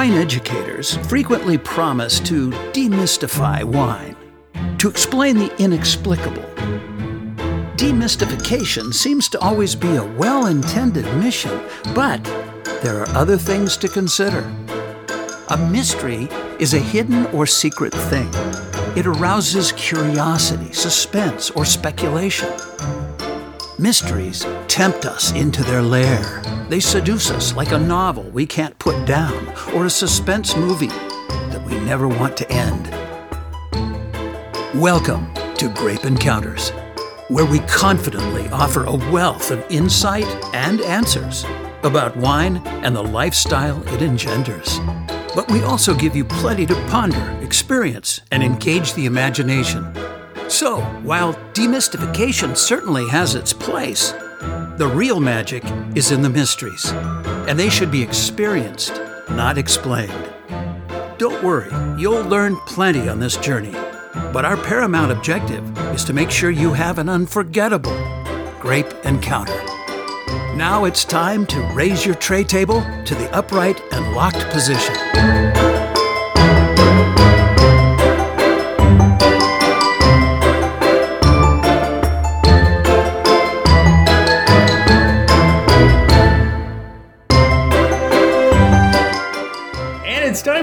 Wine educators frequently promise to demystify wine, to explain the inexplicable. Demystification seems to always be a well intended mission, but there are other things to consider. A mystery is a hidden or secret thing. It arouses curiosity, suspense, or speculation. Mysteries tempt us into their lair. They seduce us like a novel we can't put down or a suspense movie that we never want to end. Welcome to Grape Encounters, where we confidently offer a wealth of insight and answers about wine and the lifestyle it engenders. But we also give you plenty to ponder, experience, and engage the imagination. So, while demystification certainly has its place, the real magic is in the mysteries, and they should be experienced, not explained. Don't worry, you'll learn plenty on this journey, but our paramount objective is to make sure you have an unforgettable grape encounter. Now it's time to raise your tray table to the upright and locked position.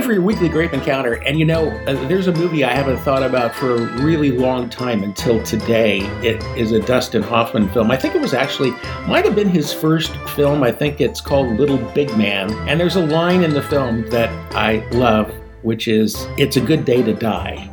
For your weekly grape encounter. And you know, uh, there's a movie I haven't thought about for a really long time until today. It is a Dustin Hoffman film. I think it was actually, might have been his first film. I think it's called Little Big Man. And there's a line in the film that I love, which is, It's a good day to die.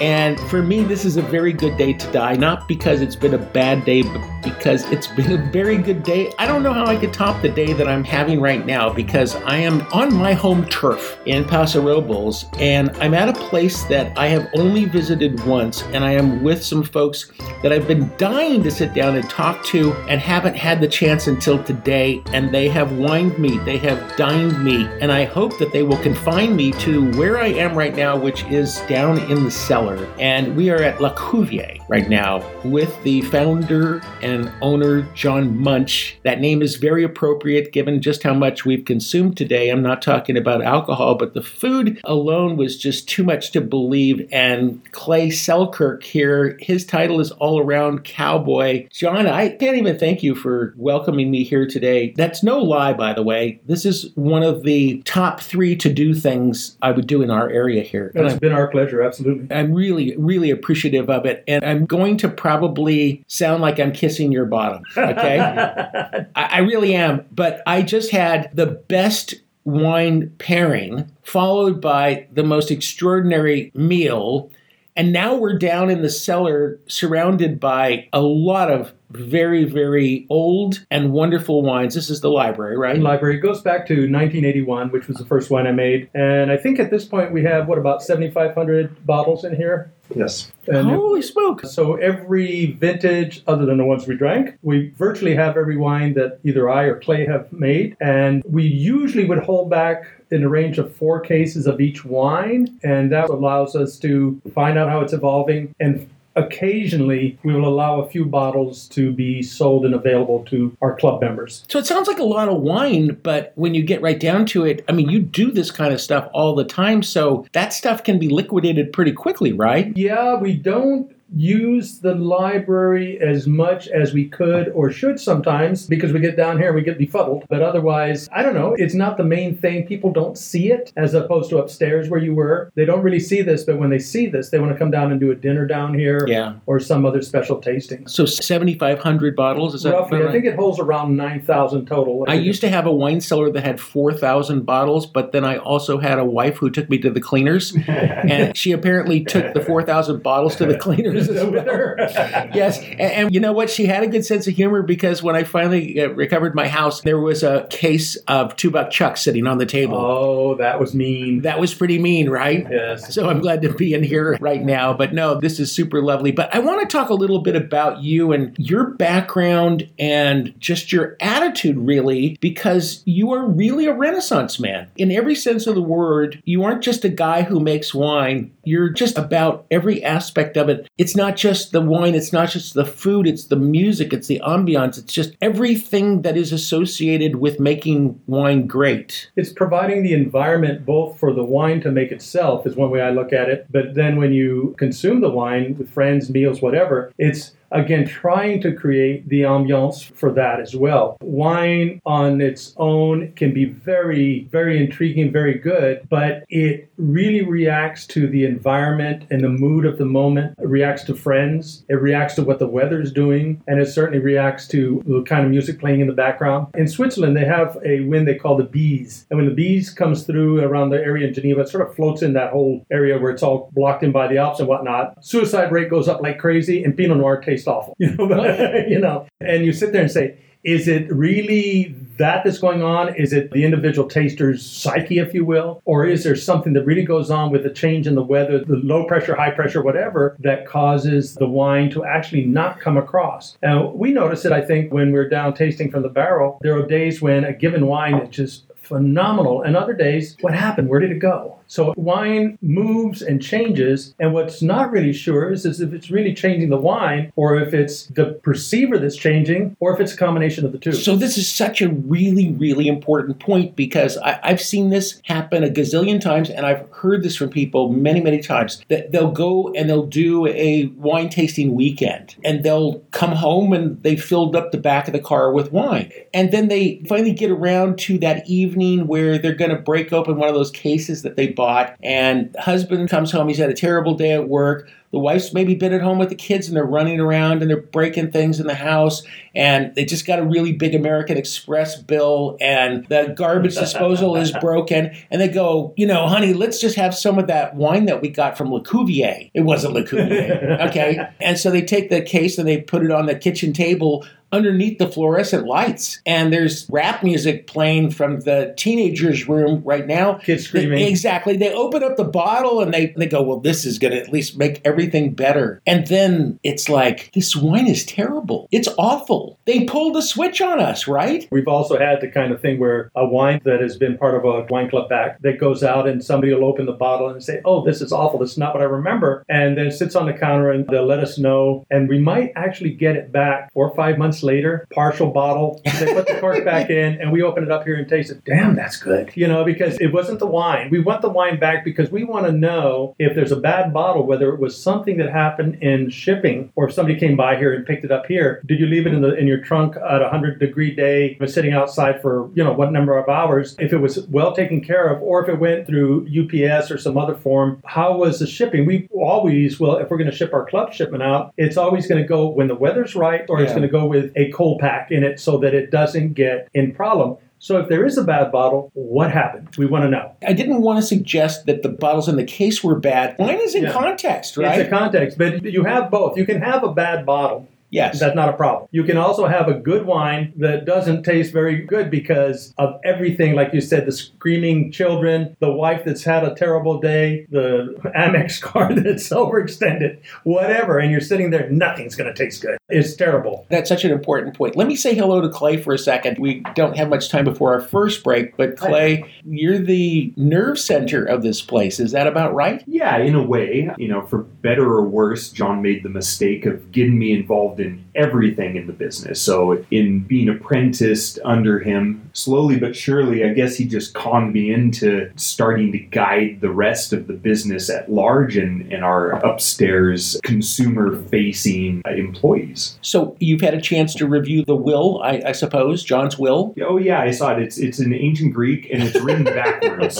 And for me, this is a very good day to die, not because it's been a bad day, but because it's been a very good day. I don't know how I could top the day that I'm having right now because I am on my home turf in Paso Robles and I'm at a place that I have only visited once and I am with some folks that I've been dying to sit down and talk to and haven't had the chance until today. And they have wined me, they have dined me, and I hope that they will confine me to where I am right now, which is down in the cellar. And we are at La Cuvier right now with the founder and owner, John Munch. That name is very appropriate given just how much we've consumed today. I'm not talking about alcohol, but the food alone was just too much to believe. And Clay Selkirk here, his title is All Around Cowboy. John, I can't even thank you for welcoming me here today. That's no lie, by the way. This is one of the top three to do things I would do in our area here. It's been our pleasure, absolutely. I'm really, really appreciative of it. And I'm going to probably sound like I'm kissing your bottom. Okay. I, I really am. But I just had the best wine pairing, followed by the most extraordinary meal. And now we're down in the cellar surrounded by a lot of very, very old and wonderful wines. This is the library, right? Library goes back to 1981, which was the first wine I made. And I think at this point we have, what, about 7,500 bottles in here? Yes. And Holy smoke. So every vintage, other than the ones we drank, we virtually have every wine that either I or Clay have made. And we usually would hold back in a range of four cases of each wine. And that allows us to find out how it's evolving and occasionally we will allow a few bottles to be sold and available to our club members. So it sounds like a lot of wine, but when you get right down to it, I mean, you do this kind of stuff all the time, so that stuff can be liquidated pretty quickly, right? Yeah, we don't use the library as much as we could or should sometimes because we get down here and we get befuddled. But otherwise, I don't know. It's not the main thing. People don't see it as opposed to upstairs where you were. They don't really see this, but when they see this, they want to come down and do a dinner down here Yeah. or some other special tasting. So 7,500 bottles, is that Roughly, I think it holds around 9,000 total. I used to have a wine cellar that had 4,000 bottles, but then I also had a wife who took me to the cleaners, and she apparently took the 4,000 bottles to the cleaners as well. yes, and, and you know what? She had a good sense of humor because when I finally uh, recovered my house, there was a case of two buck chuck sitting on the table. Oh, that was mean. That was pretty mean, right? Yes. So I'm glad to be in here right now. But no, this is super lovely. But I want to talk a little bit about you and your background and just your attitude, really, because you are really a Renaissance man. In every sense of the word, you aren't just a guy who makes wine, you're just about every aspect of it. It's it's not just the wine, it's not just the food, it's the music, it's the ambiance, it's just everything that is associated with making wine great. It's providing the environment both for the wine to make itself, is one way I look at it. But then when you consume the wine with friends, meals, whatever, it's again trying to create the ambiance for that as well. Wine on its own can be very, very intriguing, very good, but it really reacts to the environment and the mood of the moment. It reacts to friends, it reacts to what the weather's doing, and it certainly reacts to the kind of music playing in the background. In Switzerland, they have a wind they call the bise, And when the bise comes through around the area in Geneva, it sort of floats in that whole area where it's all blocked in by the Alps and whatnot. Suicide rate goes up like crazy, and Pinot Noir tastes awful. You know, you know, and you sit there and say, is it really that that's going on? Is it the individual taster's psyche, if you will? Or is there something that really goes on with the change in the weather, the low pressure, high pressure, whatever, that causes the wine to actually not come across? And we notice it, I think, when we're down tasting from the barrel. There are days when a given wine is just phenomenal, and other days, what happened? Where did it go? So wine moves and changes, and what's not really sure is, is if it's really changing the wine, or if it's the perceiver that's changing, or if it's a combination of the two. So this is such a really, really important point because I, I've seen this happen a gazillion times, and I've heard this from people many, many times that they'll go and they'll do a wine tasting weekend, and they'll come home and they filled up the back of the car with wine, and then they finally get around to that evening where they're going to break open one of those cases that they bought, and husband comes home. He's had a terrible day at work. The wife's maybe been at home with the kids and they're running around and they're breaking things in the house and they just got a really big American Express bill and the garbage disposal is broken. And they go, you know, honey, let's just have some of that wine that we got from Le Cuvier. It wasn't Le Cuvier. Okay. and so they take the case and they put it on the kitchen table underneath the fluorescent lights. And there's rap music playing from the teenager's room right now. Kids screaming. They, exactly. They open up the bottle and they, they go, well, this is going to at least make everything better. And then it's like, this wine is terrible. It's awful. They pulled a switch on us, right? We've also had the kind of thing where a wine that has been part of a wine club back that goes out and somebody will open the bottle and say, oh, this is awful. This is not what I remember. And then it sits on the counter and they'll let us know. And we might actually get it back four or five months later, partial bottle. They put the cork back in, and we open it up here and taste it. Damn, that's good. You know, because it wasn't the wine. We want the wine back because we want to know if there's a bad bottle, whether it was something that happened in shipping or if somebody came by here and picked it up here. Did you leave it in the in your trunk at a hundred degree day, was sitting outside for you know what number of hours? If it was well taken care of, or if it went through UPS or some other form, how was the shipping? We always well, if we're going to ship our club shipment out, it's always going to go when the weather's right, or it's going to go with a cold pack in it so that it doesn't get in problem. So if there is a bad bottle, what happened? We want to know. I didn't want to suggest that the bottles in the case were bad. Wine is in Yeah. context, right? It's a context, but you have both. You can have a bad bottle. Yes. That's not a problem. You can also have a good wine that doesn't taste very good because of everything, like you said, the screaming children, the wife that's had a terrible day, the Amex card that's overextended, whatever. And you're sitting there, nothing's going to taste good. It's terrible. That's such an important point. Let me say hello to Clay for a second. We don't have much time before our first break, but Clay, you're the nerve center of this place. Is that about right? Yeah, in a way, you know, for better or worse, John made the mistake of getting me involved in everything in the business. So, in being apprenticed under him, slowly but surely, I guess he just conned me into starting to guide the rest of the business at large and, and our upstairs consumer facing employees. So you've had a chance to review the will, I, I suppose, John's will. Oh, yeah, I saw it. It's, it's in ancient Greek and it's written backwards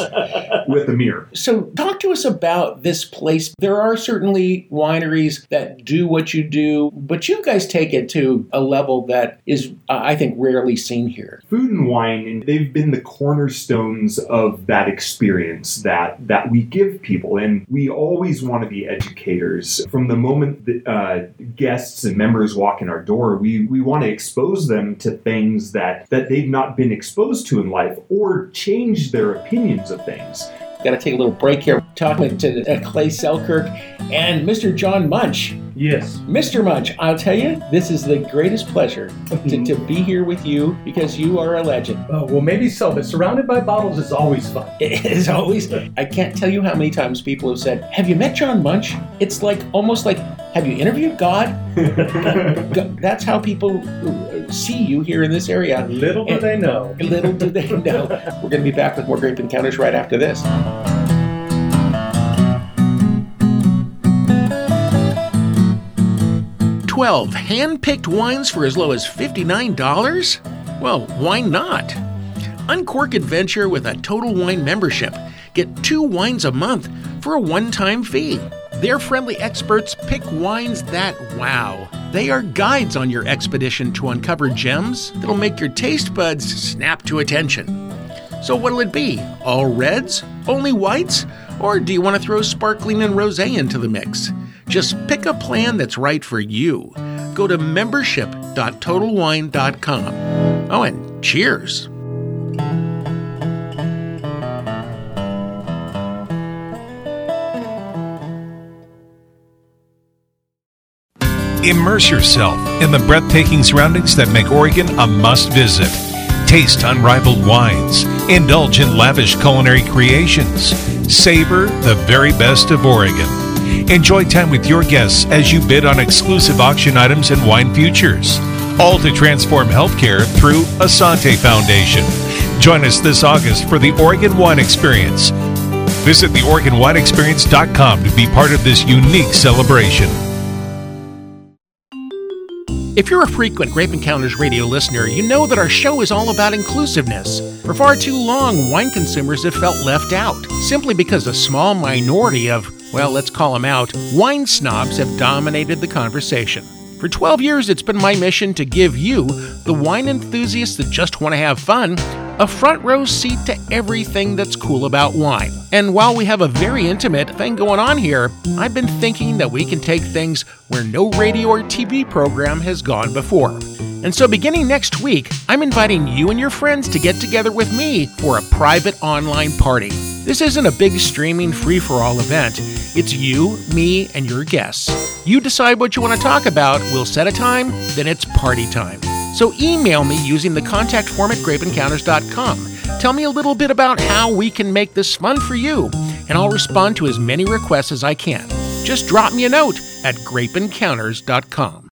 with a mirror. So talk to us about this place. There are certainly wineries that do what you do, but you guys take it to a level that is, uh, I think, rarely seen here. food and wine and they've been the cornerstones of that experience that that we give people. And we always want to be educators. From the moment that uh, guests and members walk in our door we we want to expose them to things that that they've not been exposed to in life or change their opinions of things Got to take a little break here. Talking to uh, Clay Selkirk and Mr. John Munch. Yes. Mr. Munch, I'll tell you, this is the greatest pleasure to, to be here with you because you are a legend. Oh, well, maybe so, but surrounded by bottles is always fun. It is always, I can't tell you how many times people have said, Have you met John Munch? It's like almost like, Have you interviewed? God- That's how people see you here in this area. Little do And- they know. Little do they know. We're going to be back with more Grape Encounters right after this. Twelve hand-picked wines for as low as $59? Well, why not? Uncork Adventure with a Total Wine membership. Get two wines a month for a one-time fee. Their friendly experts pick wines that wow. They are guides on your expedition to uncover gems that'll make your taste buds snap to attention. So what'll it be? All reds? Only whites? Or do you want to throw sparkling and rosé into the mix? Just pick a plan that's right for you. Go to membership.totalwine.com. Oh, and cheers. Immerse yourself in the breathtaking surroundings that make Oregon a must visit. Taste unrivaled wines, indulge in lavish culinary creations, savor the very best of Oregon. Enjoy time with your guests as you bid on exclusive auction items and wine futures. All to transform healthcare through Asante Foundation. Join us this August for the Oregon Wine Experience. Visit theoregonwineexperience.com to be part of this unique celebration. If you're a frequent Grape Encounters radio listener, you know that our show is all about inclusiveness. For far too long, wine consumers have felt left out, simply because a small minority of, well, let's call them out, wine snobs have dominated the conversation. For 12 years, it's been my mission to give you, the wine enthusiasts that just want to have fun, a front row seat to everything that's cool about wine. And while we have a very intimate thing going on here, I've been thinking that we can take things where no radio or TV program has gone before. And so, beginning next week, I'm inviting you and your friends to get together with me for a private online party. This isn't a big streaming free for all event, it's you, me, and your guests. You decide what you want to talk about, we'll set a time, then it's party time. So, email me using the contact form at grapeencounters.com. Tell me a little bit about how we can make this fun for you, and I'll respond to as many requests as I can. Just drop me a note at grapeencounters.com.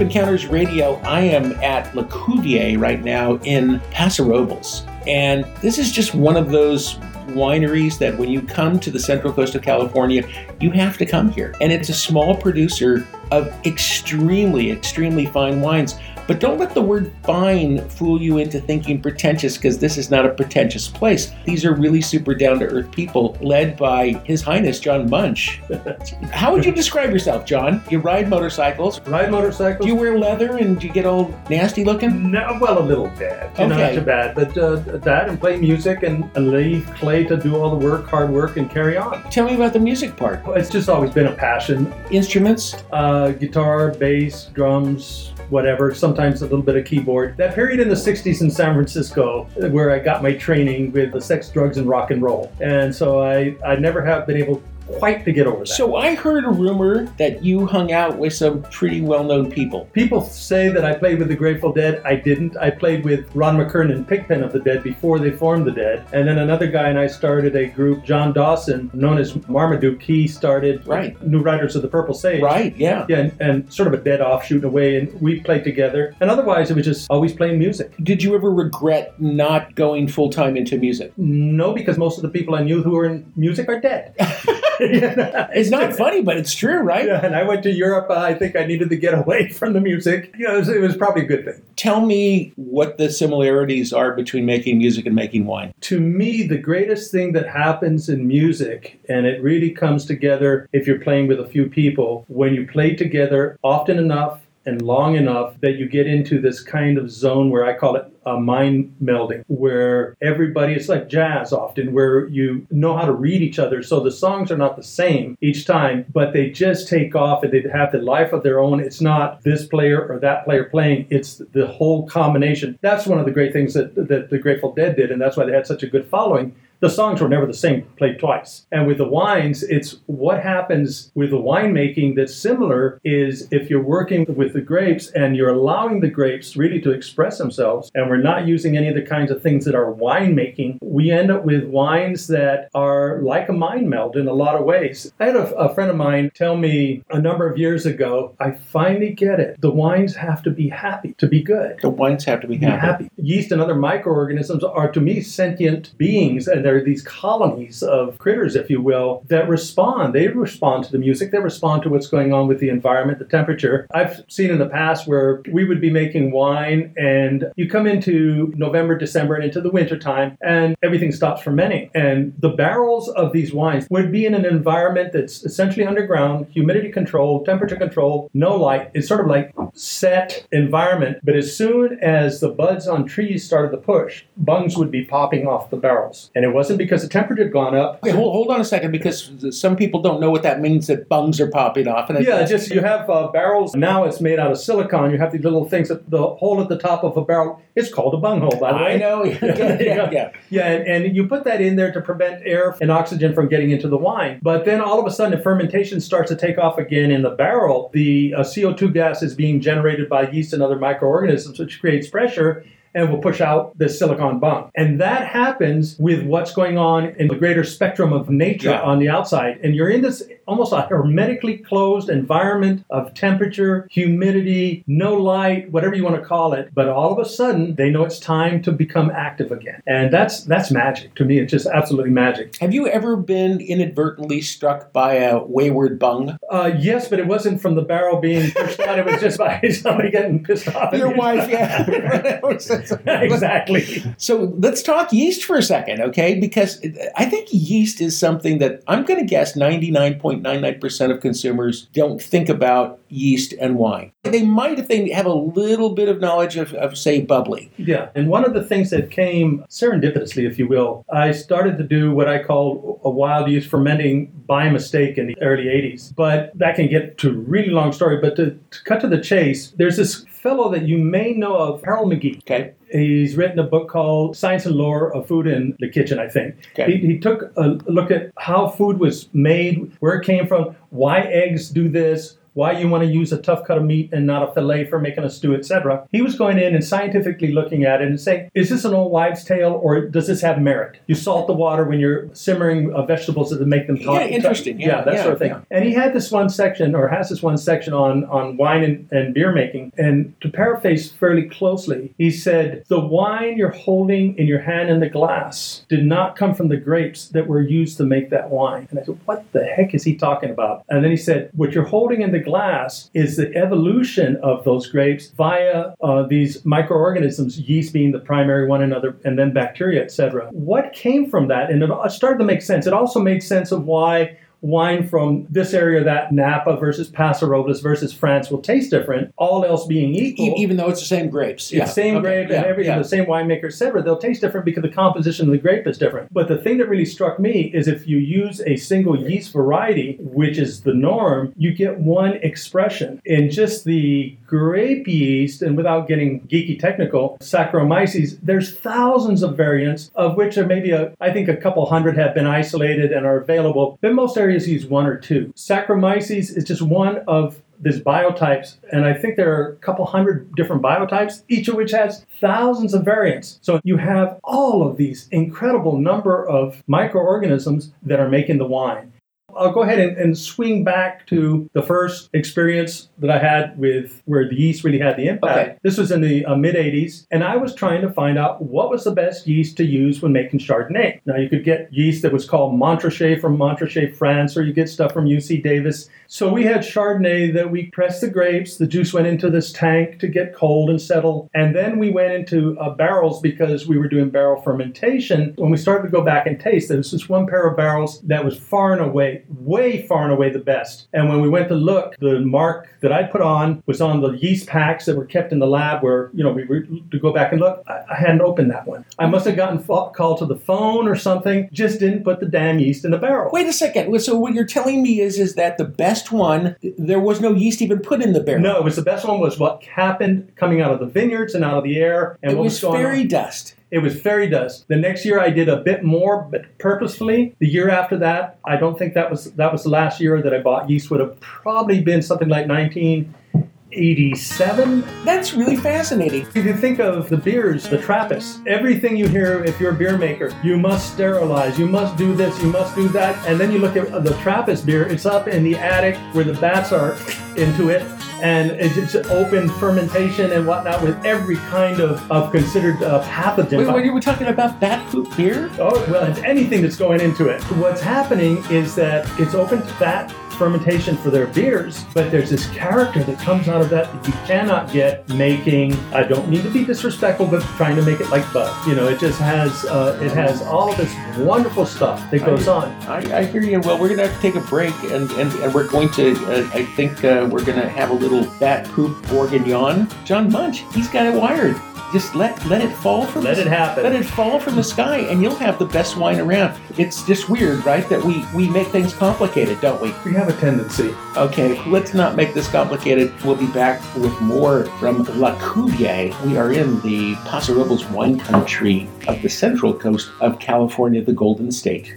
Encounters Radio, I am at Le Cuvier right now in Paso Robles. And this is just one of those wineries that when you come to the central coast of California, you have to come here. And it's a small producer of extremely, extremely fine wines. But don't let the word fine fool you into thinking pretentious because this is not a pretentious place. These are really super down to earth people led by His Highness John Munch. How would you describe yourself, John? You ride motorcycles. Ride motorcycles? Do you wear leather and do you get all nasty looking? No, well, a little bit. You know, Okay. Not too bad. But uh, that and play music and, and leave Clay to do all the work, hard work, and carry on. Tell me about the music part. It's just always been a passion. Instruments? Uh, guitar, bass, drums, whatever. Sometimes a little bit of keyboard. That period in the 60s in San Francisco, where I got my training with the sex, drugs, and rock and roll. And so I, I never have been able quite to get over that. So I heard a rumor that you hung out with some pretty well-known people. People say that I played with the Grateful Dead. I didn't. I played with Ron McKernan, Pigpen of the Dead, before they formed the Dead. And then another guy and I started a group, John Dawson, known as Marmaduke. He started Right. New Riders of the Purple Sage. Right, yeah. Yeah, and, and sort of a dead offshoot away, and we played together. And otherwise, it was just always playing music. Did you ever regret not going full-time into music? No, because most of the people I knew who were in music are dead. It's not funny, but it's true, right? Yeah, and I went to Europe. Uh, I think I needed to get away from the music. You know, it was, it was probably a good thing. Tell me what the similarities are between making music and making wine. To me, the greatest thing that happens in music, and it really comes together if you're playing with a few people, when you play together often enough and long enough that you get into this kind of zone where I call it a mind melding, where everybody, it's like jazz often, where you know how to read each other. So the songs are not the same each time, but they just take off and they have the life of their own. It's not this player or that player playing, it's the whole combination. That's one of the great things that, that the Grateful Dead did, and that's why they had such a good following the songs were never the same, played twice. And with the wines, it's what happens with the winemaking that's similar is if you're working with the grapes and you're allowing the grapes really to express themselves, and we're not using any of the kinds of things that are winemaking, we end up with wines that are like a mind meld in a lot of ways. I had a, a friend of mine tell me a number of years ago, I finally get it. The wines have to be happy to be good. The wines have to be Be happy. happy. Yeast and other microorganisms are, to me, sentient beings, and they're these colonies of critters, if you will, that respond. They respond to the music, they respond to what's going on with the environment, the temperature. I've seen in the past where we would be making wine, and you come into November, December, and into the winter time, and everything stops fermenting. And the barrels of these wines would be in an environment that's essentially underground, humidity controlled, temperature controlled, no light. It's sort of like set environment. But as soon as the buds on trees started to push, bungs would be popping off the barrels. And it wasn't because the temperature had gone up. Okay, hold, hold on a second because some people don't know what that means that bungs are popping off. And Yeah, just you have uh, barrels. Now it's made out of silicon. You have these little things that the hole at the top of a barrel is called a bung hole, by the way. I know. Yeah, yeah, yeah. Yeah, and, and you put that in there to prevent air and oxygen from getting into the wine. But then all of a sudden, if fermentation starts to take off again in the barrel, the uh, CO2 gas is being generated by yeast and other microorganisms, which creates pressure and will push out the silicon bung. And that happens with what's going on in the greater spectrum of nature Yeah. on the outside. And you're in this almost a hermetically closed environment of temperature, humidity, no light, whatever you want to call it. But all of a sudden, they know it's time to become active again. And that's that's magic. To me, it's just absolutely magic. Have you ever been inadvertently struck by a wayward bung? Uh, yes, but it wasn't from the barrel being pushed out. It was just by somebody getting pissed off. Your wife, yeah. exactly. So let's talk yeast for a second, okay? Because I think yeast is something that I'm going to guess 99.99% of consumers don't think about yeast and wine. They might if they have a little bit of knowledge of, of say, bubbly. Yeah, and one of the things that came serendipitously, if you will, I started to do what I call a wild yeast fermenting by mistake in the early 80s. But that can get to a really long story. But to, to cut to the chase, there's this fellow that you may know of, Harold McGee. Okay. He's written a book called Science and Lore of Food in the Kitchen, I think. Okay. He, he took a look at how food was made, where it came from, why eggs do this, why you want to use a tough cut of meat and not a fillet for making a stew, etc. He was going in and scientifically looking at it and saying, is this an old wives' tale or does this have merit? You salt the water when you're simmering uh, vegetables to make them talk. Yeah, interesting. Yeah, that yeah, sort of thing. yeah. And he had this one section, or has this one section on, on wine and, and beer making. And to paraphrase fairly closely, he said, The wine you're holding in your hand in the glass did not come from the grapes that were used to make that wine. And I said, What the heck is he talking about? And then he said, What you're holding in the glass is the evolution of those grapes via uh, these microorganisms, yeast being the primary one, and other, and then bacteria, etc. What came from that? And it started to make sense. It also made sense of why wine from this area, that Napa versus Paso Robles versus France will taste different, all else being equal. E- even though it's the same grapes. Yeah. Same Okay, grape yeah, and everything, yeah. the same winemaker, etc. They'll taste different because the composition of the grape is different. But the thing that really struck me is if you use a single yeast variety, which is the norm, you get one expression. In just the grape yeast, and without getting geeky technical, Saccharomyces, there's thousands of variants, of which there maybe a, I think a couple hundred have been isolated and are available. But most areas use one or two. Saccharomyces is just one of these biotypes, and I think there are a couple hundred different biotypes, each of which has thousands of variants. So you have all of these incredible number of microorganisms that are making the wine. I'll go ahead and, and swing back to the first experience that I had with where the yeast really had the impact. Okay. This was in the uh, mid 80s, and I was trying to find out what was the best yeast to use when making Chardonnay. Now, you could get yeast that was called Montrachet from Montrachet, France, or you get stuff from UC Davis. So we had Chardonnay that we pressed the grapes, the juice went into this tank to get cold and settle, and then we went into uh, barrels because we were doing barrel fermentation. When we started to go back and taste, there was this one pair of barrels that was far and away way far and away the best. And when we went to look, the mark that I put on was on the yeast packs that were kept in the lab where, you know, we were to go back and look. I, I hadn't opened that one. I must have gotten called to the phone or something, just didn't put the damn yeast in the barrel. Wait a second. So what you're telling me is is that the best one, there was no yeast even put in the barrel. No, it was the best one was what happened coming out of the vineyards and out of the air and it what was was fairy on. dust. It was fairy dust. The next year I did a bit more, but purposefully. The year after that, I don't think that was that was the last year that I bought yeast. Would have probably been something like 1987. That's really fascinating. If you think of the beers, the Trappist, everything you hear if you're a beer maker, you must sterilize, you must do this, you must do that. And then you look at the Trappist beer, it's up in the attic where the bats are into it. And it's open fermentation and whatnot with every kind of, of considered uh, pathogen. Wait, wait, you were talking about bat poop beer? Oh, well, it's anything that's going into it. What's happening is that it's open to fat fermentation for their beers, but there's this character that comes out of that that you cannot get making. I don't mean to be disrespectful, but trying to make it like Bud. You know, it just has uh, it has all this wonderful stuff that goes on. I, I hear you. Well, we're going to have to take a break, and, and, and we're going to, uh, I think uh, we're going to have a little bat poop bourguignon. John Munch, he's got it wired. Just let let it fall from Let the, it happen. Let it fall from the sky, and you'll have the best wine around. It's just weird, right? That we we make things complicated, don't we? We have a tendency. Okay, let's not make this complicated. We'll be back with more from La Cuvier. We are in the Paso Robles wine country of the central coast of California, the Golden State.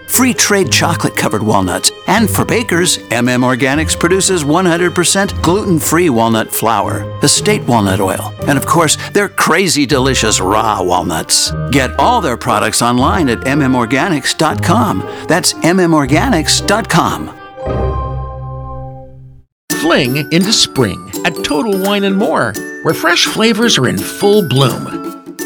free trade chocolate covered walnuts, and for bakers, MM Organics produces 100% gluten free walnut flour, estate walnut oil, and of course, their crazy delicious raw walnuts. Get all their products online at mmorganics.com. That's mmorganics.com. Fling into spring at Total Wine and More, where fresh flavors are in full bloom.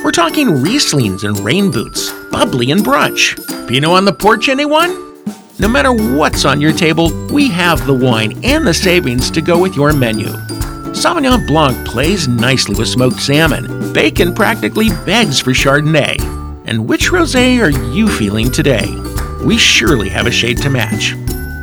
We're talking Rieslings and rain boots, bubbly and brunch. Pinot on the porch, anyone? No matter what's on your table, we have the wine and the savings to go with your menu. Sauvignon Blanc plays nicely with smoked salmon. Bacon practically begs for Chardonnay. And which rosé are you feeling today? We surely have a shade to match.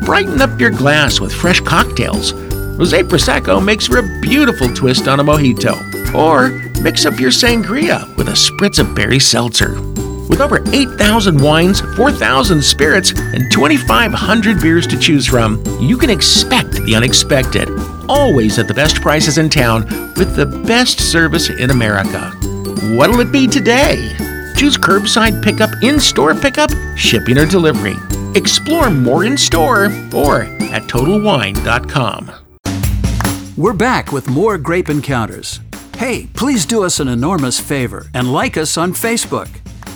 Brighten up your glass with fresh cocktails. Rosé Prosecco makes for a beautiful twist on a mojito. Or mix up your sangria with a spritz of berry seltzer. With over 8,000 wines, 4,000 spirits, and 2,500 beers to choose from, you can expect the unexpected. Always at the best prices in town with the best service in America. What'll it be today? Choose curbside pickup, in store pickup, shipping, or delivery. Explore more in store or at TotalWine.com. We're back with more Grape Encounters. Hey, please do us an enormous favor and like us on Facebook.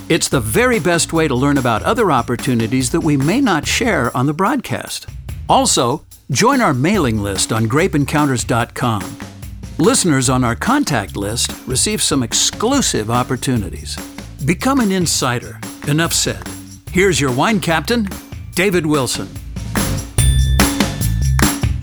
It's the very best way to learn about other opportunities that we may not share on the broadcast. Also, join our mailing list on grapeencounters.com. Listeners on our contact list receive some exclusive opportunities. Become an insider. Enough said. Here's your wine captain, David Wilson.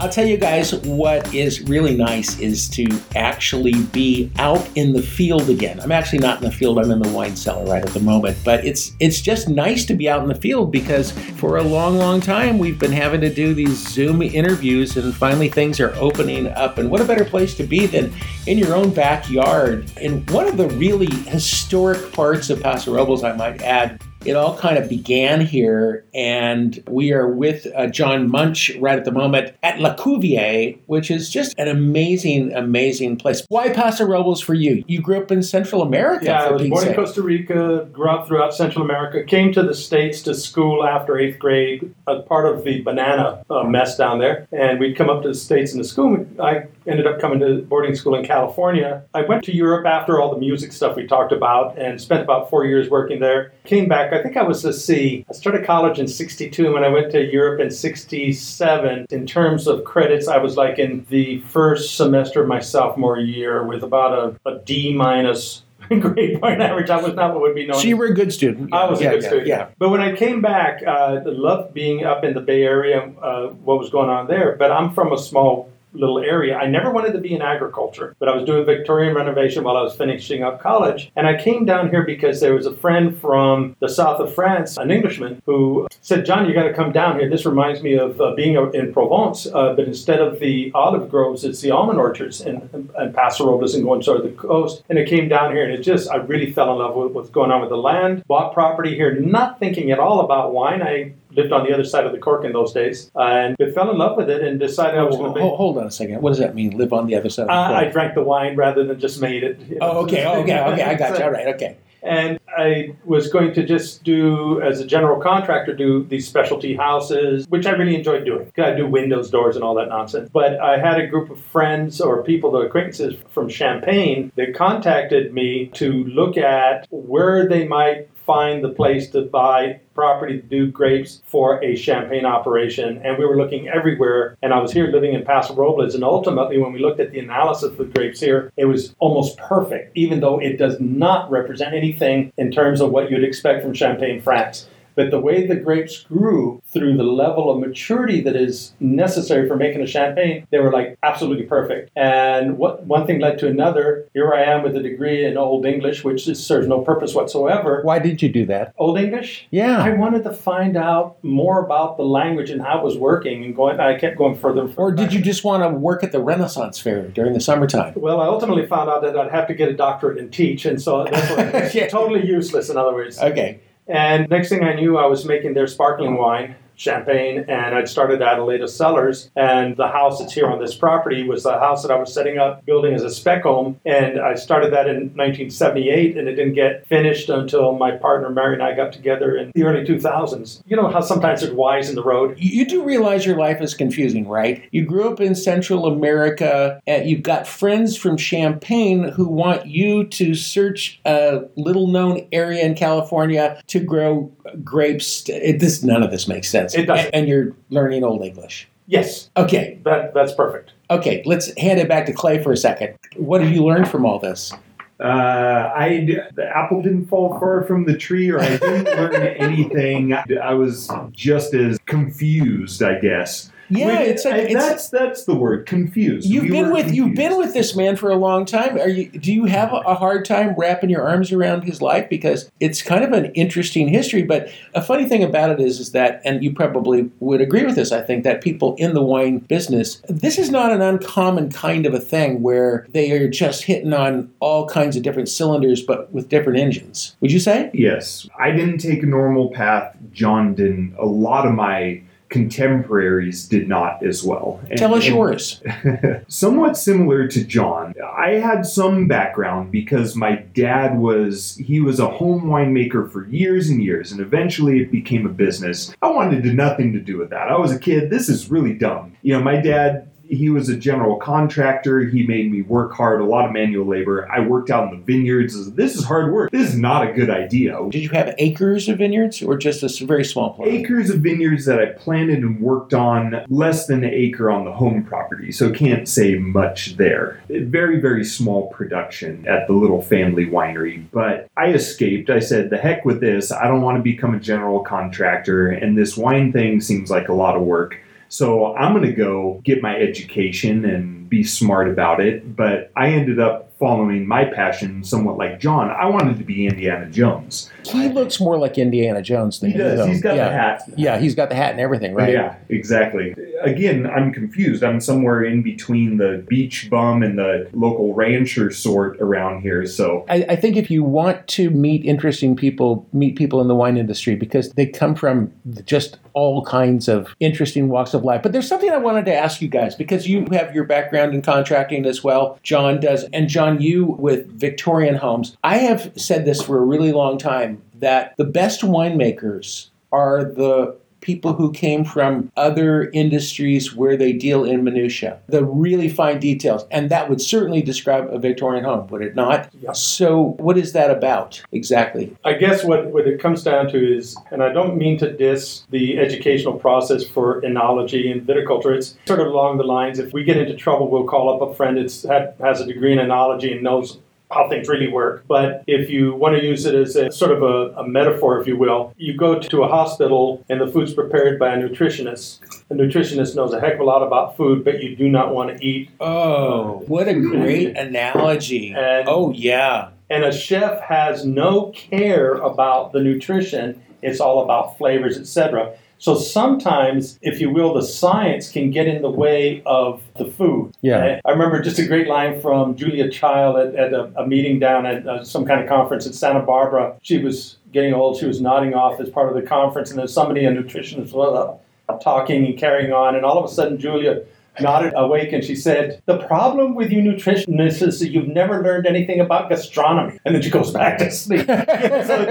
I'll tell you guys what is really nice is to actually be out in the field again. I'm actually not in the field, I'm in the wine cellar right at the moment, but it's it's just nice to be out in the field because for a long long time we've been having to do these Zoom interviews and finally things are opening up and what a better place to be than in your own backyard. in one of the really historic parts of Paso Robles I might add it all kind of began here. And we are with uh, John Munch right at the moment at La Cuvier, which is just an amazing, amazing place. Why Paso Robles for you? You grew up in Central America. Yeah, I was born in. Costa Rica, grew up throughout Central America, came to the States to school after eighth grade, a part of the banana uh, mess down there. And we'd come up to the States in the school. I ended up coming to boarding school in California. I went to Europe after all the music stuff we talked about and spent about four years working there. Came back, I think I was, let's see, I started college in 62 when I went to Europe in 67. In terms of credits, I was like in the first semester of my sophomore year with about a, a D minus grade point average. I was not what would be known So you were a good student. I was yeah, a good yeah, student. Yeah. But when I came back, uh, I loved being up in the Bay Area, uh, what was going on there. But I'm from a small little area. I never wanted to be in agriculture, but I was doing Victorian renovation while I was finishing up college. And I came down here because there was a friend from the south of France, an Englishman, who said, John, you got to come down here. This reminds me of uh, being in Provence, uh, but instead of the olive groves, it's the almond orchards and, in, in Paso Robles and going of the coast. And it came down here and it just, I really fell in love with what's going on with the land, bought property here, not thinking at all about wine. I lived on the other side of the cork in those days and fell in love with it and decided I was going to be. Hold, hold on a second. What does that mean? Live on the other side of the Uh, I drank the wine rather than just made it. you know. Oh, okay, okay, okay. I got you. All right, okay. And I was going to just do, as a general contractor, do these specialty houses, which I really enjoyed doing. I do windows, doors, and all that nonsense. But I had a group of friends or people, the acquaintances from Champagne, that contacted me to look at where they might find the place to buy property to do grapes for a champagne operation. And we were looking everywhere. And I was here living in Paso Robles. And ultimately, when we looked at the analysis of the grapes here, it was almost perfect, even though it does not represent anything in terms of what you'd expect from Champagne, France. But the way the grapes grew through the level of maturity that is necessary for making a champagne, they were like absolutely perfect. And what one thing led to another. Here I am with a degree in Old English, which is, serves no purpose whatsoever. Why did you do that? Old English? Yeah. I wanted to find out more about the language and how it was working, and going. I kept going further. and Or further. did you just want to work at the Renaissance Fair during the summertime? Well, I ultimately found out that I'd have to get a doctorate and teach, and so that's Yeah. totally useless. In other words, Okay. And next thing I knew, I was making their sparkling wine, champagne, and I'd started Adelaida Cellars. And the house that's here on this property was the house that I was setting up building as a spec home. And I started that in 1978, and it didn't get finished until my partner Mary and I got together in the early 2000s. You know how sometimes there's wise in the road. You you do realize your life is confusing, right? You grew up in Central America, and you've got friends from Champagne who want you to search a little known area in California to grow grapes. It, this, none of this makes sense. It doesn't. And you're learning Old English. Yes, Okay, that that's perfect. okay, let's hand it back to Clay for a second. What have you learned from all this? Uh, I the apple didn't fall far from the tree, or I didn't learn anything. I was just as confused, I guess. Yeah, We- it's like I- it's, that's that's the word, confused. You've We been with you've been with this man for a long time. Are you? Do you have a, a hard time wrapping your arms around his life because it's kind of an interesting history? But a funny thing about it is, is that, and you probably would agree with this. I think that people in the wine business, this is not an uncommon kind of a thing where they are just hitting on all kinds of different cylinders, but with different engines. Would you say? Yes, I didn't take a normal path. John didn't. A lot of my contemporaries did not as well. And- Tell us yours. somewhat similar to John. I had some background because my dad was he was a home winemaker for years and years and eventually it became a business. I wanted to nothing to do with that. I was a kid. This is really dumb. You know, my dad he was a general contractor. He made me work hard, a lot of manual labor. I worked out in the vineyards. This is hard work. This is not a good idea. Did you have acres of vineyards or just a very small plot? acres of vineyards that I planted and worked on, less than an acre on the home property, so can't say much there. Very, very small production at the little family winery. But I escaped. I said, the heck with this. I don't want to become a general contractor, and this wine thing seems like a lot of work. So I'm going to go get my education and be smart about it. But I ended up following my passion, somewhat like John, I wanted to be Indiana Jones. He looks more like Indiana Jones than He does. though. He's got yeah. the hat. Yeah, he's got the hat and everything, right? Yeah, exactly. Again, I'm confused. I'm somewhere in between the beach bum and the local rancher sort around here. So I, I think if you want to meet interesting people, meet people in the wine industry because they come from just all kinds of interesting walks of life. But there's something I wanted to ask you guys because you have your background in contracting as well. John does. And John, you with Victorian Homes. I have said this for a really long time that the best winemakers are the people who came from other industries where they deal in minutia, the really fine details. And that would certainly describe a Victorian home, would it not? Yeah. So, what is that about exactly? I guess what, what it comes down to is, and I don't mean to diss the educational process for enology and viticulture. It's sort of along the lines if we get into trouble, we'll call up a friend that has a degree in enology and knows how things really work. But if you want to use it as a sort of a, a, metaphor, if you will, you go to a hospital and the food's prepared by a nutritionist. The nutritionist knows a heck of a lot about food, but you do not want to eat. Oh, what a great analogy. And, oh, yeah. And a chef has no care about the nutrition. It's all about flavors, etc. So sometimes, if you will, the science can get in the way of the food. Yeah. I remember just a great line from Julia Child at, at a, a, meeting down at uh, some kind of conference in Santa Barbara. She was getting old. She was nodding off as part of the conference, and there's somebody, a nutritionist, was uh, talking and carrying on, and all of a sudden, Julia nodded awake and she said, The problem with you nutritionists is that you've never learned anything about gastronomy. And then she goes back to sleep. so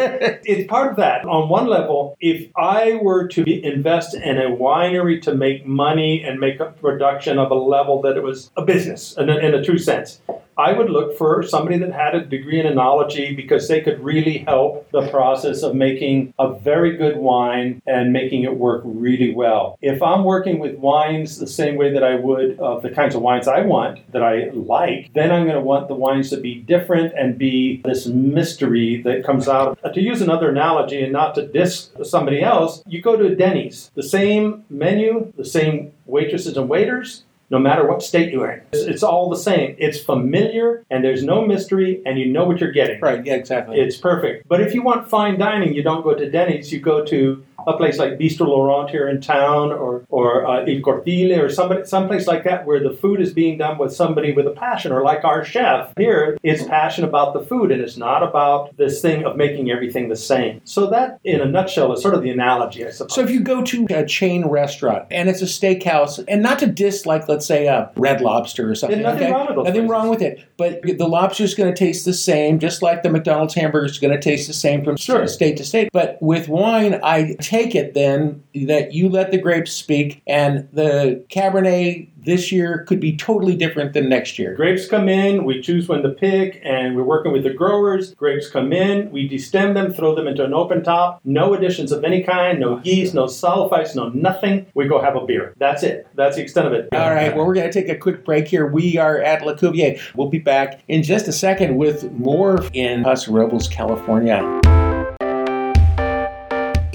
it's part of that. On one level, if I were to invest in a winery to make money and make a production of a level that it was a business in a, in a true sense, I would look for somebody that had a degree in enology because they could really help the process of making a very good wine and making it work really well. If I'm working with wines the same way that I would of the kinds of wines I want, that I like, then I'm going to want the wines to be different and be this mystery that comes out. To use another analogy and not to diss somebody else, you go to Denny's, the same menu, the same waitresses and waiters, no matter what state you're in. It's, it's, all the same. It's familiar and there's no mystery and you know what you're getting. Right, yeah, exactly. It's perfect. But if you want fine dining, you don't go to Denny's, you go to a place like Bistro Laurent here in town or, or uh, Il Cortile or somebody, someplace like that where the food is being done with somebody with a passion or like our chef here is passion about the food and it's not about this thing of making everything the same. So that in a nutshell is sort of the analogy, I suppose. So if you go to a chain restaurant and it's a steakhouse and not to diss like let's say a red lobster or something. There's nothing okay? wrong with Nothing places. wrong with it. But the lobster's going to taste the same, just like the McDonald's hamburger is going to taste the same from Sure. state to state. But with wine, I take it then that you let the grapes speak, and the Cabernet this year could be totally different than next year. Grapes come in, we choose when to pick, and we're working with the growers. Grapes come in, we destem them, throw them into an open top. No additions of any kind, no yeast, no sulfites, no nothing. We go have a beer. That's it. That's the extent of it. All right, well, we're going to take a quick break here. We are at La Cuvier. We'll be back in just a second with more in Paso Robles, California.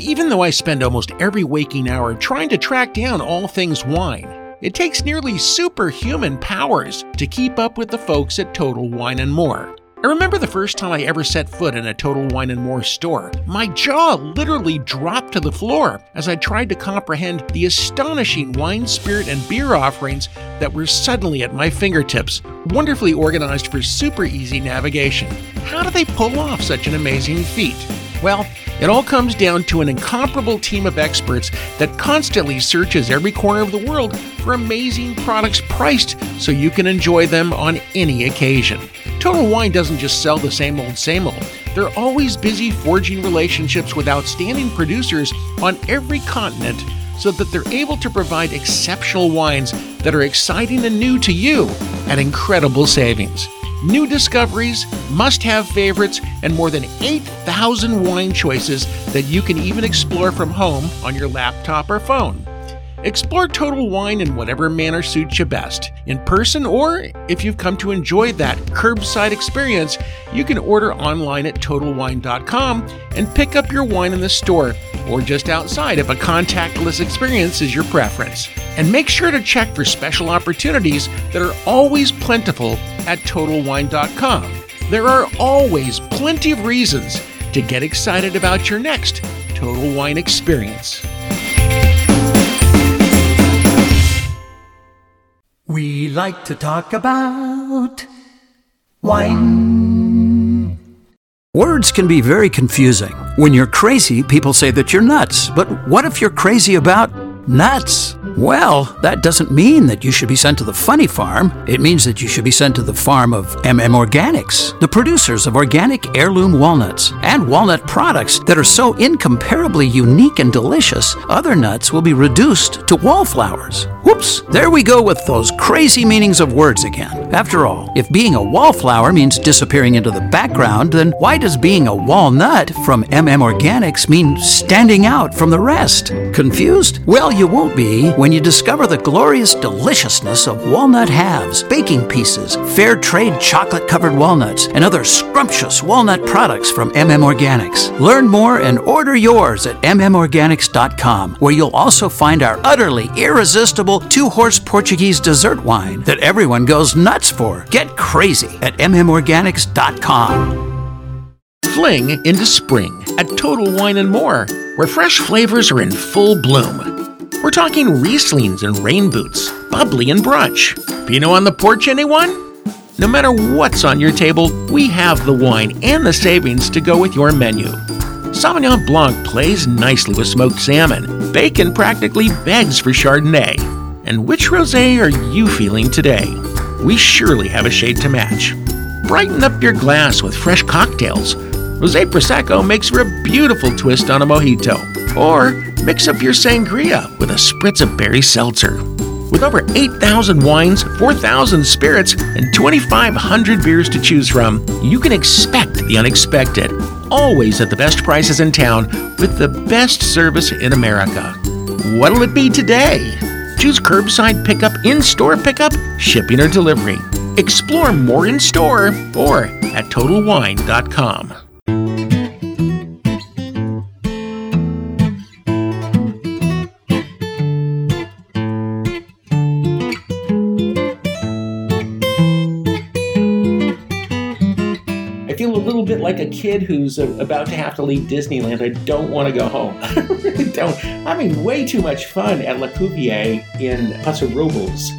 Even though I spend almost every waking hour trying to track down all things wine, it takes nearly superhuman powers to keep up with the folks at Total Wine and More. I remember the first time I ever set foot in a Total Wine and More store. My jaw literally dropped to the floor as I tried to comprehend the astonishing wine, spirit, and beer offerings that were suddenly at my fingertips, wonderfully organized for super easy navigation. How do they pull off such an amazing feat? Well, it all comes down to an incomparable team of experts that constantly searches every corner of the world for amazing products priced so you can enjoy them on any occasion. Total Wine doesn't just sell the same old, same old. They're always busy forging relationships with outstanding producers on every continent so that they're able to provide exceptional wines that are exciting and new to you at incredible savings new discoveries, must have favorites, and more than 8,000 wine choices that you can even explore from home on your laptop or phone. Explore Total Wine in whatever manner suits you best, in person, or if you've come to enjoy that curbside experience, you can order online at TotalWine.com and pick up your wine in the store or just outside if a contactless experience is your preference. And make sure to check for special opportunities that are always plentiful at TotalWine.com. There are always plenty of reasons to get excited about your next Total Wine experience. We like to talk about wine. Words can be very confusing. When you're crazy, people say that you're nuts. But what if you're crazy about nuts? Well, that doesn't mean that you should be sent to the funny farm. It means that you should be sent to the farm of MM Organics, the producers of organic heirloom walnuts and walnut products that are so incomparably unique and delicious, other nuts will be reduced to wallflowers. Whoops, there we go with those crazy meanings of words again. After all, if being a wallflower means disappearing into the background, then why does being a walnut from MM Organics mean standing out from the rest? Confused? Well, you won't be when you discover the glorious deliciousness of walnut halves, baking pieces, fair trade chocolate covered walnuts, and other scrumptious walnut products from MM Organics. Learn more and order yours at mmorganics.com, where you'll also find our utterly irresistible two horse Portuguese dessert wine that everyone goes nuts for. Get crazy at mmorganics.com. Fling into spring at Total Wine and More, where fresh flavors are in full bloom. We're talking Rieslings and rain boots, bubbly and brunch. Pinot on the porch, anyone? No matter what's on your table, we have the wine and the savings to go with your menu. Sauvignon Blanc plays nicely with smoked salmon. Bacon practically begs for Chardonnay. And which rosé are you feeling today? We surely have a shade to match. Brighten up your glass with fresh cocktails. Rosé Prosecco makes for a beautiful twist on a mojito. Or mix up your sangria with a spritz of berry seltzer. With over 8,000 wines, 4,000 spirits, and 2,500 beers to choose from, you can expect the unexpected. Always at the best prices in town with the best service in America. What'll it be today? Choose curbside pickup, in store pickup, shipping, or delivery. Explore more in store or at TotalWine.com. kid who's about to have to leave Disneyland. I don't want to go home. I really don't. I'm having way too much fun at La Cuvier in Paso Robles.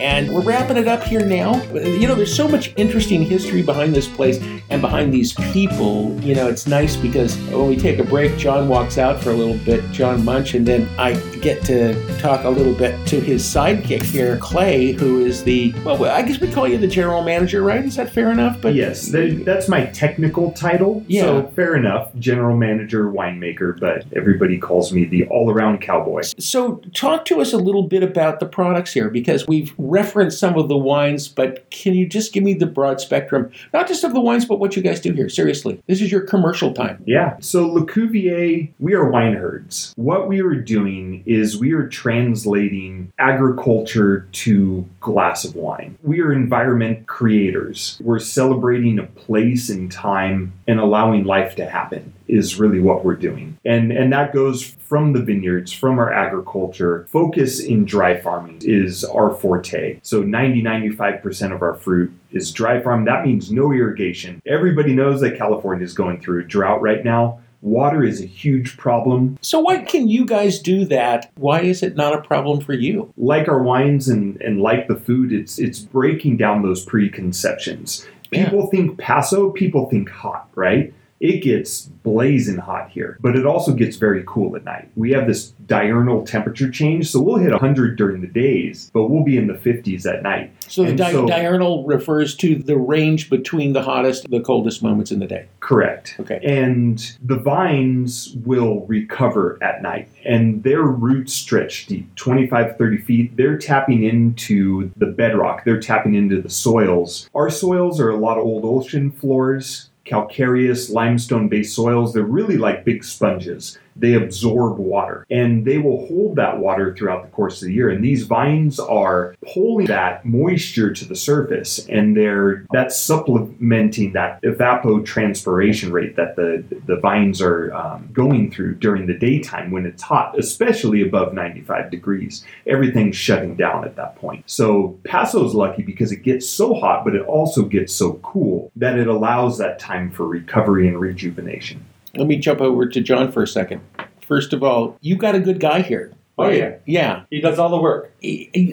And we're wrapping it up here now. You know, there's so much interesting history behind this place and behind these people. You know, it's nice because when we take a break, John walks out for a little bit, John Munch, and then I get to talk a little bit to his sidekick here, Clay, who is the, well, I guess we call you the general manager, right? Is that fair enough? But yes, that, that's my technical title. Yeah. So fair enough, general manager, winemaker, but everybody calls me the all-around cowboy. So, talk to us a little bit about the products here because we've referenced some of the wines, but can you just give me the broad spectrum, not just of the wines, but what you guys do here? Seriously, this is your commercial time. Yeah. So Le Cuvier, we are wine herds. What we are doing is we are translating agriculture to glass of wine. We are environment creators. We're celebrating a place and time and allowing life to happen is really what we're doing. And and that goes from the vineyards, from our agriculture. Focus in dry farming is our forte. So 90 95% of our fruit is dry farm. That means no irrigation. Everybody knows that California is going through a drought right now. Water is a huge problem. So, why can you guys do that? Why is it not a problem for you? Like our wines and, and like the food, it's it's breaking down those preconceptions. Yeah. People think Paso, people think hot, right? It gets blazing hot here, but it also gets very cool at night. We have this diurnal temperature change, so we'll hit 100 during the days, but we'll be in the 50s at night. So, the di- so- diurnal refers to the range between the hottest and the coldest moments in the day. Correct. Okay. And the vines will recover at night and their roots stretch deep 25, 30 feet. They're tapping into the bedrock, they're tapping into the soils. Our soils are a lot of old ocean floors, calcareous, limestone based soils. They're really like big sponges. They absorb water and they will hold that water throughout the course of the year. And these vines are pulling that moisture to the surface and they're that's supplementing that evapotranspiration rate that the, the vines are um, going through during the daytime when it's hot, especially above 95 degrees. Everything's shutting down at that point. So Paso's lucky because it gets so hot, but it also gets so cool that it allows that time for recovery and rejuvenation. Let me jump over to John for a second. First of all, you got a good guy here. Oh, yeah. Yeah. He does all the work.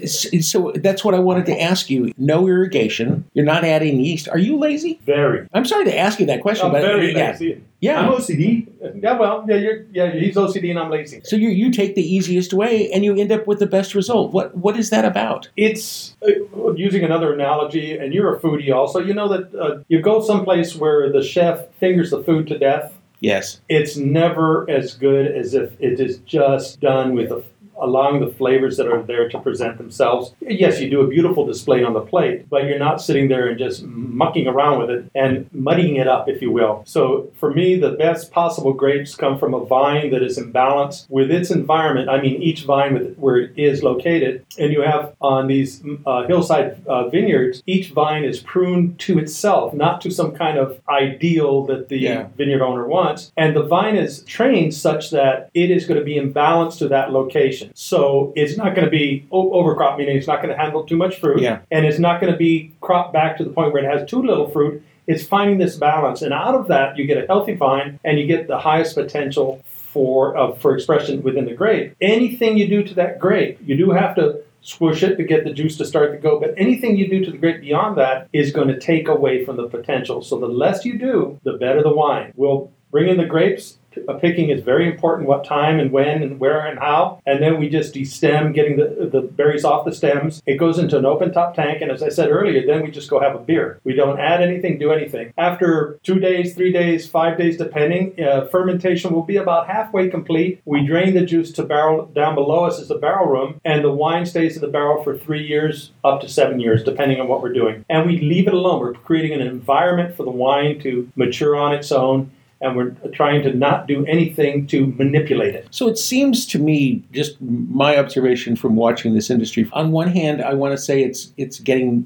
So that's what I wanted to ask you. No irrigation. You're not adding yeast. Are you lazy? Very. I'm sorry to ask you that question, I'm but very yeah, lazy. yeah. I'm OCD. Yeah, well, yeah, you're, yeah, he's OCD and I'm lazy. So you you take the easiest way and you end up with the best result. What what is that about? It's uh, using another analogy, and you're a foodie also. You know that uh, you go someplace where the chef fingers the food to death. Yes. It's never as good as if it is just done with a, allowing the flavors that are there to present themselves. Yes, you do a beautiful display on the plate, but you're not sitting there and just mucking around with it and muddying it up, if you will. So for me, the best possible grapes come from a vine that is in balance with its environment. I mean, each vine with where it is located, and you have on these uh, hillside uh, vineyards, each vine is pruned to itself, not to some kind of ideal that the Yeah. vineyard owner wants. And the vine is trained such that it is going to be in balance to that location. So it's not going to be overcrop, meaning it's not going to handle too much fruit. Yeah. And it's not going to be cropped back to the point where it has too little fruit. It's finding this balance. And out of that, you get a healthy vine and you get the highest potential for, uh, for expression within the grape. Anything you do to that grape, you do have to squish it to get the juice to start to go. But anything you do to the grape beyond that is going to take away from the potential. So the less you do, the better the wine. We'll bring in the grapes. Uh, Picking is very important. What time and when and where and how, and then we just destem, getting the the berries off the stems. It goes into an open top tank, and as I said earlier, then we just go have a beer. We don't add anything, do anything. After two days, three days, five days, depending, uh, fermentation will be about halfway complete. We drain the juice to barrel down below us is the barrel room, and the wine stays in the barrel for three years, up to seven years, depending on what we're doing. And we leave it alone. We're creating an environment for the wine to mature on its own. And we're trying to not do anything to manipulate it. So it seems to me, just my observation from watching this industry. On one hand, I want to say it's it's getting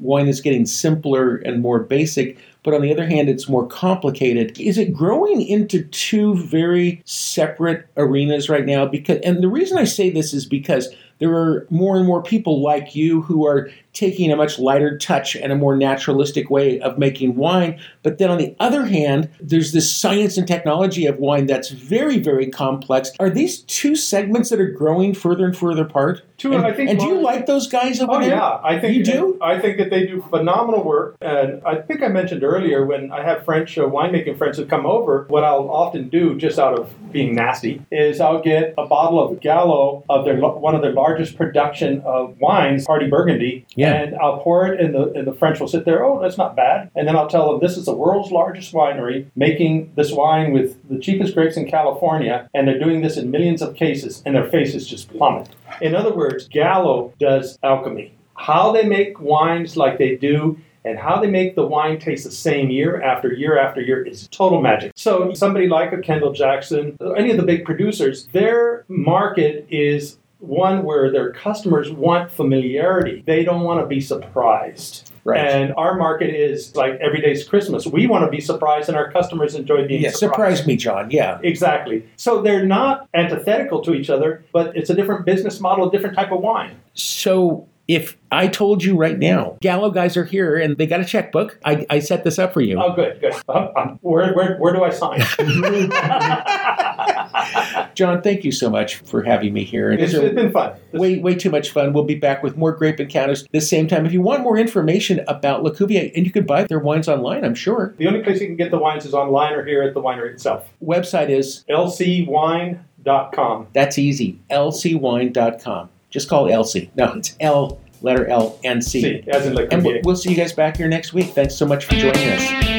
wine is getting simpler and more basic, but on the other hand, it's more complicated. Is it growing into two very separate arenas right now? Because and the reason I say this is because there are more and more people like you who are taking a much lighter touch and a more naturalistic way of making wine. But then on the other hand, there's this science and technology of wine that's very, very complex. Are these two segments that are growing further and further apart? Two, and, I think and do you like those guys over Oh there? yeah, I think You do? I think that they do phenomenal work, and I think I mentioned earlier when I have French uh, winemaking friends who come over. What I'll often do, just out of being nasty, is I'll get a bottle of Gallo of their one of their largest production of wines, Party Burgundy, Yeah. and I'll pour it, and the and the French will sit there. Oh, that's not bad, and then I'll tell them this is the world's largest winery making this wine with the cheapest grapes in California, and they're doing this in millions of cases, and their faces just plummet. In other words, Gallo does alchemy. How they make wines like they do and how they make the wine taste the same year after year after year is total magic. So somebody like a Kendall Jackson, any of the big producers, their market is one where their customers want familiarity. They don't want to be surprised. Right. And our market is like every day's Christmas. We want to be surprised and our customers enjoy being yeah, surprised. surprise me, John. Yeah. Exactly. So they're not antithetical to each other, but it's a different business model, a different type of wine. So if I told you right now, Gallo guys are here and they got a checkbook, I, I set this up for you. Oh, good, good. Uh, um, where, where, where do I sign? John, thank you so much for having me here. It's, it's been fun. This- way, way too much fun. We'll be back with more grape encounters the same time. If you want more information about La Cuvier, and you could buy their wines online, I'm sure. The only place you can get the wines is online or here at the winery itself. Website is, lcwine.com. that's easy, lcwine.com. Just call Elsie. No, it's L, letter L, and C. See, as in Le And we'll, we'll see you guys back here next week. Thanks so much for joining us.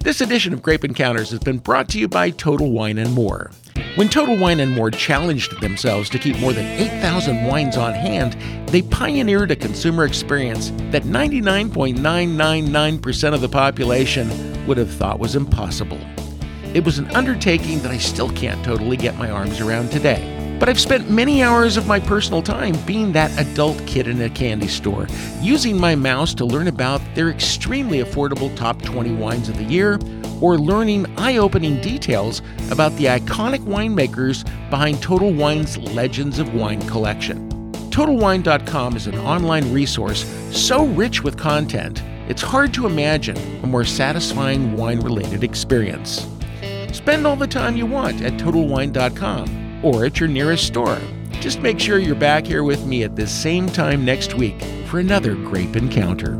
This edition of Grape Encounters has been brought to you by Total Wine and More. When Total Wine and More challenged themselves to keep more than 8,000 wines on hand, they pioneered a consumer experience that 99.999% of the population would have thought was impossible. It was an undertaking that I still can't totally get my arms around today. But I've spent many hours of my personal time being that adult kid in a candy store, using my mouse to learn about their extremely affordable top 20 wines of the year, or learning eye opening details about the iconic winemakers behind Total Wine's Legends of Wine collection. TotalWine.com is an online resource so rich with content, it's hard to imagine a more satisfying wine related experience. Spend all the time you want at TotalWine.com or at your nearest store. Just make sure you're back here with me at this same time next week for another grape encounter.